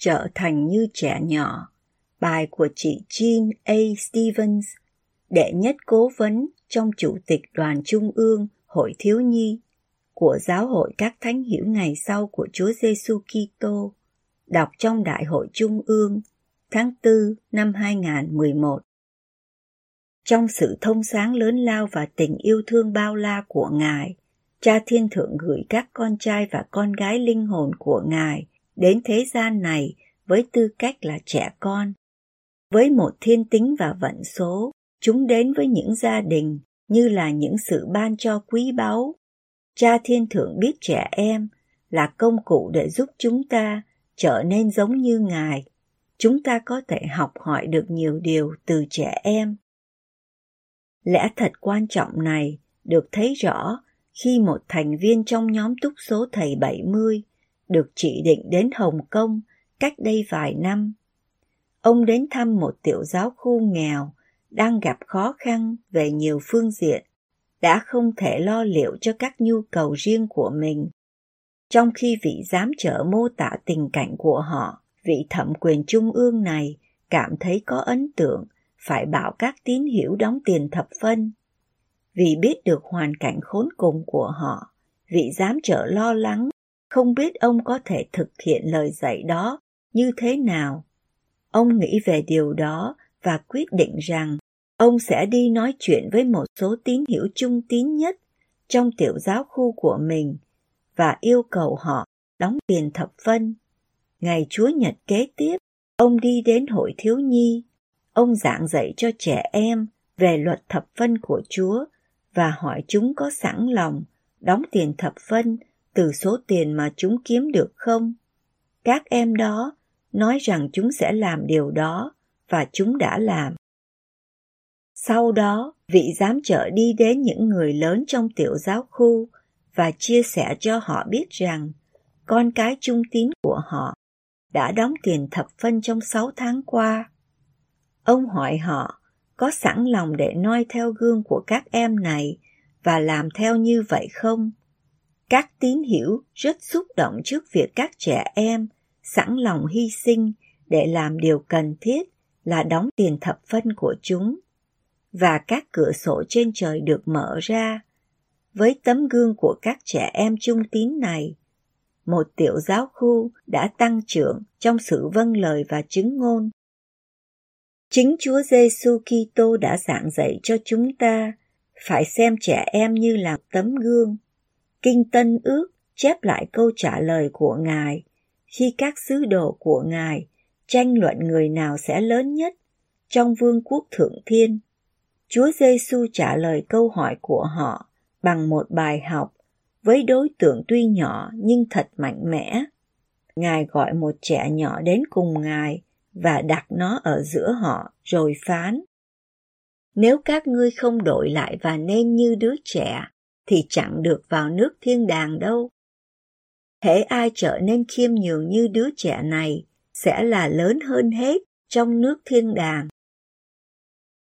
Trở thành như trẻ nhỏ. Bài của chị Jean A. Stevens, đệ nhất cố vấn trong Chủ tịch Đoàn Trung ương Hội Thiếu Nhi của Giáo hội các Thánh hiểu ngày sau của Chúa Giêsu Kitô, đọc trong Đại hội Trung ương tháng 4 năm 2011. Trong sự thông sáng lớn lao và tình yêu thương bao la của Ngài, Cha Thiên Thượng gửi các con trai và con gái linh hồn của Ngài đến thế gian này với tư cách là trẻ con. Với một thiên tính và vận số, chúng đến với những gia đình như là những sự ban cho quý báu. Cha Thiên Thượng biết trẻ em là công cụ để giúp chúng ta trở nên giống như Ngài. Chúng ta có thể học hỏi được nhiều điều từ trẻ em. Lẽ thật quan trọng này được thấy rõ khi một thành viên trong nhóm túc số thầy 70 được chỉ định đến Hồng Kông cách đây vài năm. Ông đến thăm một tiểu giáo khu nghèo đang gặp khó khăn về nhiều phương diện, đã không thể lo liệu cho các nhu cầu riêng của mình. Trong khi vị giám trợ mô tả tình cảnh của họ, vị thẩm quyền trung ương này cảm thấy có ấn tượng phải bảo các tín hiểu đóng tiền thập phân. Vì biết được hoàn cảnh khốn cùng của họ, vị giám trợ lo lắng không biết ông có thể thực hiện lời dạy đó như thế nào. Ông nghĩ về điều đó và quyết định rằng ông sẽ đi nói chuyện với một số tín hiểu trung tín nhất trong tiểu giáo khu của mình và yêu cầu họ đóng tiền thập phân. Ngày Chúa Nhật kế tiếp, ông đi đến hội thiếu nhi. Ông giảng dạy cho trẻ em về luật thập phân của Chúa và hỏi chúng có sẵn lòng đóng tiền thập phân từ số tiền mà chúng kiếm được không? Các em đó nói rằng chúng sẽ làm điều đó và chúng đã làm. Sau đó, vị giám trợ đi đến những người lớn trong tiểu giáo khu và chia sẻ cho họ biết rằng con cái trung tín của họ đã đóng tiền thập phân trong 6 tháng qua. Ông hỏi họ có sẵn lòng để noi theo gương của các em này và làm theo như vậy không? Các tín hiểu rất xúc động trước việc các trẻ em sẵn lòng hy sinh để làm điều cần thiết là đóng tiền thập phân của chúng. Và các cửa sổ trên trời được mở ra. Với tấm gương của các trẻ em trung tín này, một tiểu giáo khu đã tăng trưởng trong sự vâng lời và chứng ngôn. Chính chúa giêsu kitô đã giảng dạy cho chúng ta phải xem trẻ em như là tấm gương kinh tân ước chép lại câu trả lời của ngài khi các sứ đồ của Ngài tranh luận người nào sẽ lớn nhất trong vương quốc thượng thiên. Chúa Giêsu trả lời câu hỏi của họ bằng một bài học với đối tượng tuy nhỏ nhưng thật mạnh mẽ. Ngài gọi một trẻ nhỏ đến cùng Ngài và đặt nó ở giữa họ rồi phán. Nếu các ngươi không đổi lại và nên như đứa trẻ, thì chẳng được vào nước thiên đàng đâu. Hễ ai trở nên khiêm nhường như đứa trẻ này, sẽ là lớn hơn hết trong nước thiên đàng.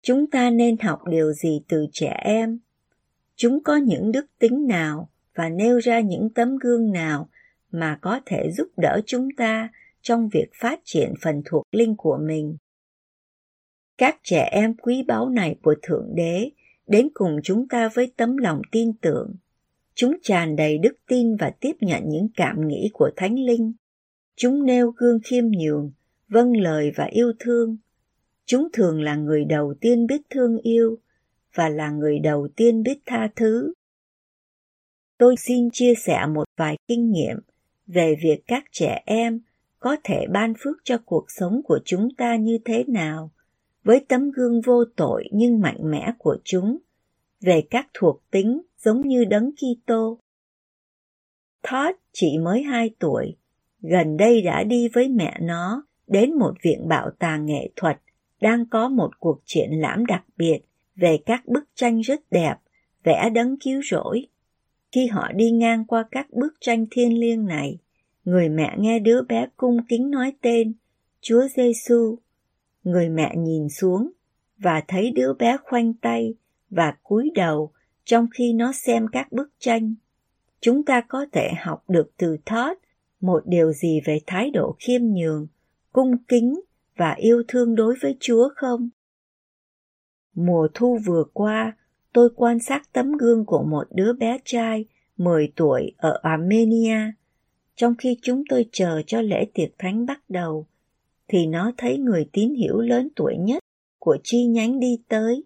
Chúng ta nên học điều gì từ trẻ em? Chúng có những đức tính nào và nêu ra những tấm gương nào mà có thể giúp đỡ chúng ta trong việc phát triển phần thuộc linh của mình? Các trẻ em quý báu này của thượng đế đến cùng chúng ta với tấm lòng tin tưởng Chúng tràn đầy đức tin và tiếp nhận những cảm nghĩ của Thánh Linh. Chúng nêu gương khiêm nhường, vâng lời và yêu thương. Chúng thường là người đầu tiên biết thương yêu và là người đầu tiên biết tha thứ. Tôi xin chia sẻ một vài kinh nghiệm về việc các trẻ em có thể ban phước cho cuộc sống của chúng ta như thế nào với tấm gương vô tội nhưng mạnh mẽ của chúng về các thuộc tính giống như đấng Kitô. Todd chỉ mới 2 tuổi, gần đây đã đi với mẹ nó đến một viện bảo tàng nghệ thuật đang có một cuộc triển lãm đặc biệt về các bức tranh rất đẹp, vẽ đấng cứu rỗi. Khi họ đi ngang qua các bức tranh thiên liêng này, người mẹ nghe đứa bé cung kính nói tên Chúa Giêsu. Người mẹ nhìn xuống và thấy đứa bé khoanh tay và cúi đầu trong khi nó xem các bức tranh. Chúng ta có thể học được từ Todd một điều gì về thái độ khiêm nhường, cung kính và yêu thương đối với Chúa không? Mùa thu vừa qua, tôi quan sát tấm gương của một đứa bé trai 10 tuổi ở Armenia. Trong khi chúng tôi chờ cho lễ tiệc thánh bắt đầu, thì nó thấy người tín hiểu lớn tuổi nhất của chi nhánh đi tới.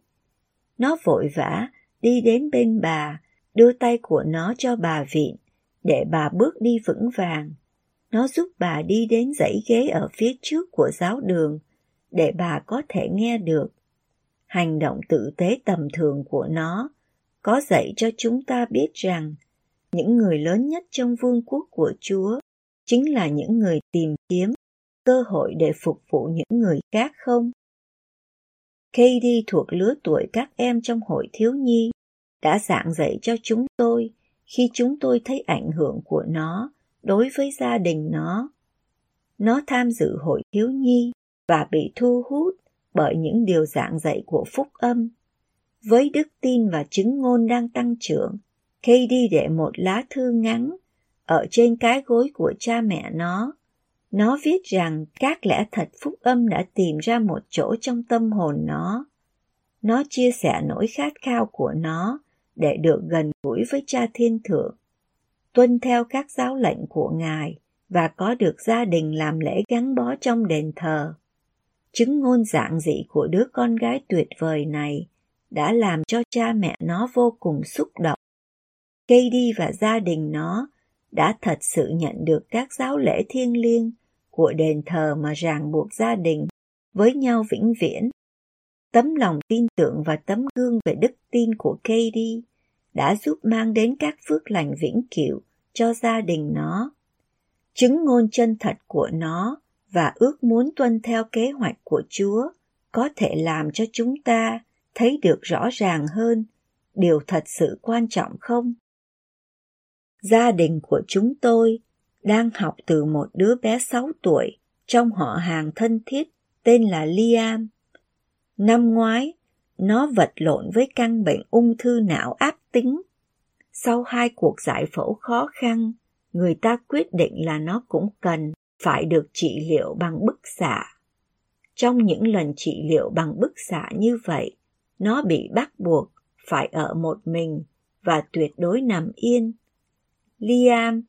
Nó vội vã đi đến bên bà, đưa tay của nó cho bà vịn, để bà bước đi vững vàng. Nó giúp bà đi đến dãy ghế ở phía trước của giáo đường, để bà có thể nghe được. Hành động tử tế tầm thường của nó có dạy cho chúng ta biết rằng những người lớn nhất trong vương quốc của Chúa chính là những người tìm kiếm cơ hội để phục vụ những người khác không? Katie thuộc lứa tuổi các em trong hội thiếu nhi đã giảng dạy cho chúng tôi khi chúng tôi thấy ảnh hưởng của nó đối với gia đình nó. Nó tham dự hội thiếu nhi và bị thu hút bởi những điều giảng dạy của phúc âm. Với đức tin và chứng ngôn đang tăng trưởng, Katie để một lá thư ngắn ở trên cái gối của cha mẹ nó. Nó viết rằng các lẽ thật phúc âm đã tìm ra một chỗ trong tâm hồn nó. Nó chia sẻ nỗi khát khao của nó để được gần gũi với cha thiên thượng, tuân theo các giáo lệnh của Ngài và có được gia đình làm lễ gắn bó trong đền thờ. Chứng ngôn giảng dị của đứa con gái tuyệt vời này đã làm cho cha mẹ nó vô cùng xúc động. Katie và gia đình nó đã thật sự nhận được các giáo lễ thiêng liêng của đền thờ mà ràng buộc gia đình với nhau vĩnh viễn. Tấm lòng tin tưởng và tấm gương về đức tin của Katie đã giúp mang đến các phước lành vĩnh cửu cho gia đình nó. Chứng ngôn chân thật của nó và ước muốn tuân theo kế hoạch của Chúa có thể làm cho chúng ta thấy được rõ ràng hơn điều thật sự quan trọng không? Gia đình của chúng tôi đang học từ một đứa bé 6 tuổi trong họ hàng thân thiết tên là Liam. Năm ngoái, nó vật lộn với căn bệnh ung thư não ác tính. Sau hai cuộc giải phẫu khó khăn, người ta quyết định là nó cũng cần phải được trị liệu bằng bức xạ. Trong những lần trị liệu bằng bức xạ như vậy, nó bị bắt buộc phải ở một mình và tuyệt đối nằm yên. Liam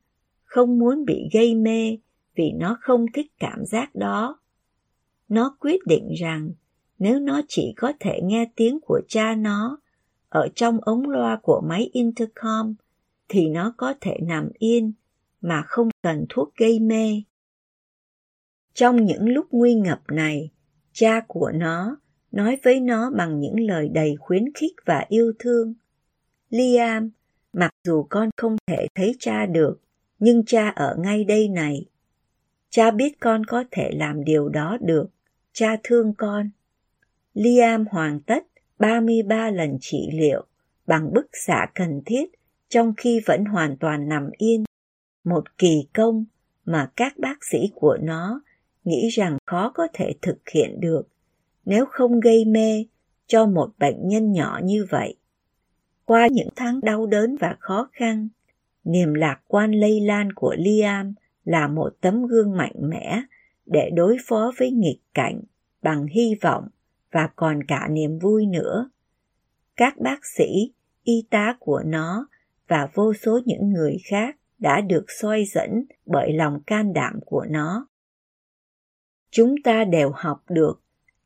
không muốn bị gây mê vì nó không thích cảm giác đó. Nó quyết định rằng nếu nó chỉ có thể nghe tiếng của cha nó ở trong ống loa của máy intercom thì nó có thể nằm yên mà không cần thuốc gây mê. Trong những lúc nguy ngập này, cha của nó nói với nó bằng những lời đầy khuyến khích và yêu thương. Liam, mặc dù con không thể thấy cha được, nhưng cha ở ngay đây này. Cha biết con có thể làm điều đó được. Cha thương con. Liam hoàn tất 33 lần trị liệu bằng bức xạ cần thiết trong khi vẫn hoàn toàn nằm yên. Một kỳ công mà các bác sĩ của nó nghĩ rằng khó có thể thực hiện được nếu không gây mê cho một bệnh nhân nhỏ như vậy. Qua những tháng đau đớn và khó khăn, niềm lạc quan lây lan của Liam là một tấm gương mạnh mẽ để đối phó với nghịch cảnh bằng hy vọng và còn cả niềm vui nữa. Các bác sĩ, y tá của nó và vô số những người khác đã được soi dẫn bởi lòng can đảm của nó. Chúng ta đều học được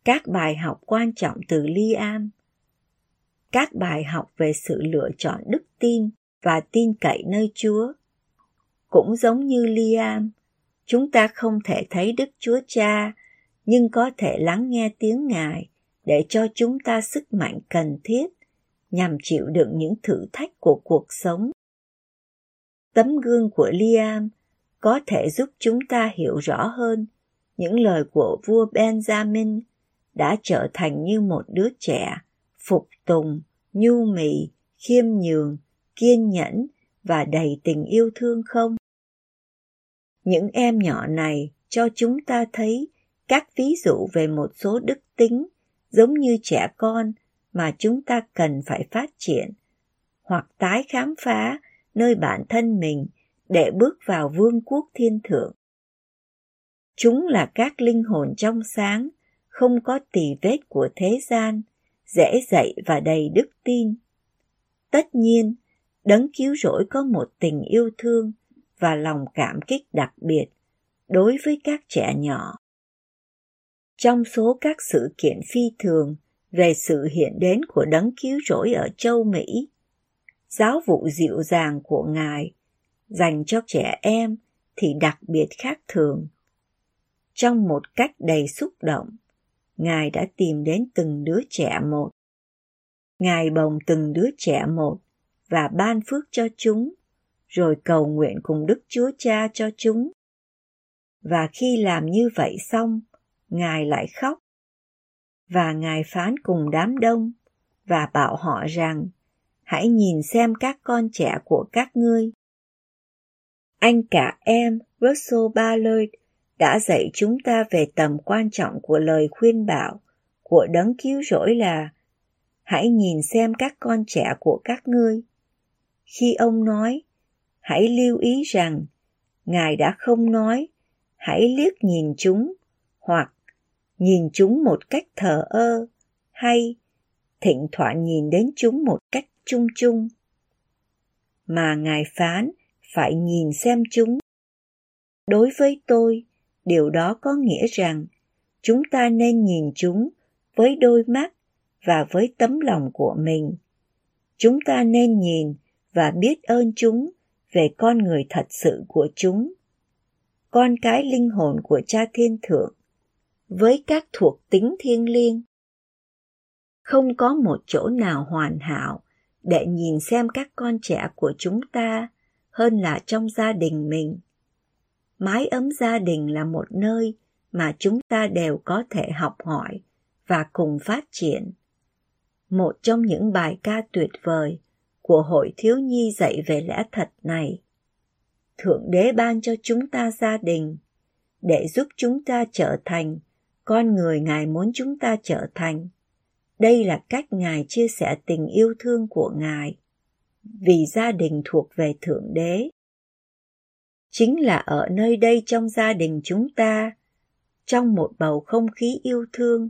các bài học quan trọng từ Liam. Các bài học về sự lựa chọn đức tin và tin cậy nơi Chúa. Cũng giống như Liam, chúng ta không thể thấy Đức Chúa Cha, nhưng có thể lắng nghe tiếng Ngài để cho chúng ta sức mạnh cần thiết nhằm chịu đựng những thử thách của cuộc sống. Tấm gương của Liam có thể giúp chúng ta hiểu rõ hơn những lời của vua Benjamin đã trở thành như một đứa trẻ phục tùng, nhu mì, khiêm nhường, kiên nhẫn và đầy tình yêu thương không? Những em nhỏ này cho chúng ta thấy các ví dụ về một số đức tính giống như trẻ con mà chúng ta cần phải phát triển hoặc tái khám phá nơi bản thân mình để bước vào vương quốc thiên thượng. Chúng là các linh hồn trong sáng, không có tỳ vết của thế gian, dễ dạy và đầy đức tin. Tất nhiên, đấng cứu rỗi có một tình yêu thương và lòng cảm kích đặc biệt đối với các trẻ nhỏ. Trong số các sự kiện phi thường về sự hiện đến của đấng cứu rỗi ở châu Mỹ, giáo vụ dịu dàng của Ngài dành cho trẻ em thì đặc biệt khác thường. Trong một cách đầy xúc động, Ngài đã tìm đến từng đứa trẻ một. Ngài bồng từng đứa trẻ một và ban phước cho chúng, rồi cầu nguyện cùng Đức Chúa Cha cho chúng. Và khi làm như vậy xong, Ngài lại khóc. Và Ngài phán cùng đám đông và bảo họ rằng, hãy nhìn xem các con trẻ của các ngươi. Anh cả em Russell Ballard đã dạy chúng ta về tầm quan trọng của lời khuyên bảo của đấng cứu rỗi là hãy nhìn xem các con trẻ của các ngươi. Khi ông nói, hãy lưu ý rằng Ngài đã không nói hãy liếc nhìn chúng hoặc nhìn chúng một cách thờ ơ hay thỉnh thoảng nhìn đến chúng một cách chung chung mà ngài phán phải nhìn xem chúng đối với tôi điều đó có nghĩa rằng chúng ta nên nhìn chúng với đôi mắt và với tấm lòng của mình. Chúng ta nên nhìn và biết ơn chúng về con người thật sự của chúng, con cái linh hồn của cha thiên thượng, với các thuộc tính thiêng liêng. Không có một chỗ nào hoàn hảo để nhìn xem các con trẻ của chúng ta hơn là trong gia đình mình mái ấm gia đình là một nơi mà chúng ta đều có thể học hỏi và cùng phát triển. Một trong những bài ca tuyệt vời của hội thiếu nhi dạy về lẽ thật này. Thượng đế ban cho chúng ta gia đình để giúp chúng ta trở thành con người ngài muốn chúng ta trở thành. Đây là cách ngài chia sẻ tình yêu thương của ngài. Vì gia đình thuộc về thượng đế chính là ở nơi đây trong gia đình chúng ta. Trong một bầu không khí yêu thương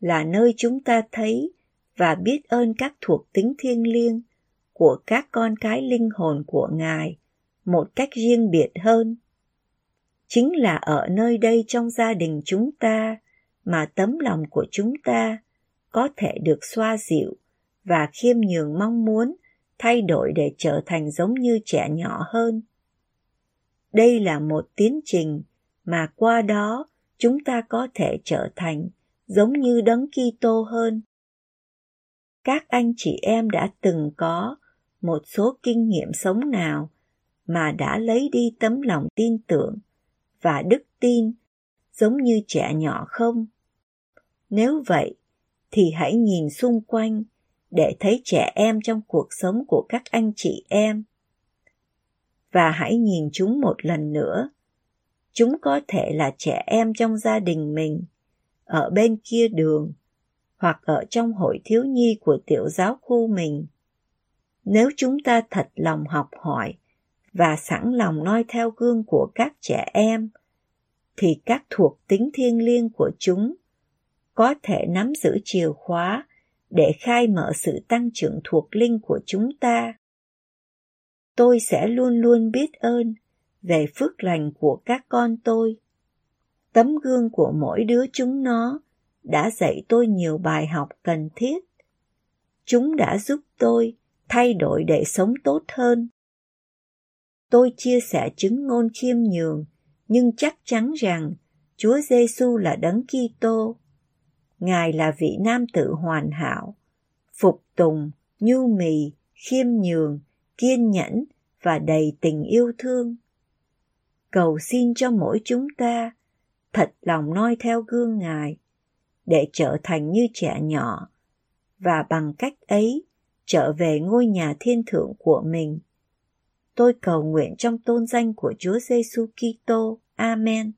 là nơi chúng ta thấy và biết ơn các thuộc tính thiêng liêng của các con cái linh hồn của ngài một cách riêng biệt hơn. Chính là ở nơi đây trong gia đình chúng ta mà tấm lòng của chúng ta có thể được xoa dịu và khiêm nhường mong muốn thay đổi để trở thành giống như trẻ nhỏ hơn đây là một tiến trình mà qua đó chúng ta có thể trở thành giống như đấng Kitô hơn. Các anh chị em đã từng có một số kinh nghiệm sống nào mà đã lấy đi tấm lòng tin tưởng và đức tin giống như trẻ nhỏ không? Nếu vậy, thì hãy nhìn xung quanh để thấy trẻ em trong cuộc sống của các anh chị em. Và hãy nhìn chúng một lần nữa. Chúng có thể là trẻ em trong gia đình mình, ở bên kia đường, hoặc ở trong hội thiếu nhi của tiểu giáo khu mình. Nếu chúng ta thật lòng học hỏi và sẵn lòng noi theo gương của các trẻ em thì các thuộc tính thiêng liêng của chúng có thể nắm giữ chìa khóa để khai mở sự tăng trưởng thuộc linh của chúng ta tôi sẽ luôn luôn biết ơn về phước lành của các con tôi. Tấm gương của mỗi đứa chúng nó đã dạy tôi nhiều bài học cần thiết. Chúng đã giúp tôi thay đổi để sống tốt hơn. Tôi chia sẻ chứng ngôn khiêm nhường, nhưng chắc chắn rằng Chúa Giêsu là đấng Kitô. Ngài là vị nam tử hoàn hảo, phục tùng, nhu mì, khiêm nhường, kiên nhẫn và đầy tình yêu thương. Cầu xin cho mỗi chúng ta thật lòng noi theo gương Ngài để trở thành như trẻ nhỏ và bằng cách ấy trở về ngôi nhà thiên thượng của mình. Tôi cầu nguyện trong tôn danh của Chúa Giêsu Kitô. Amen.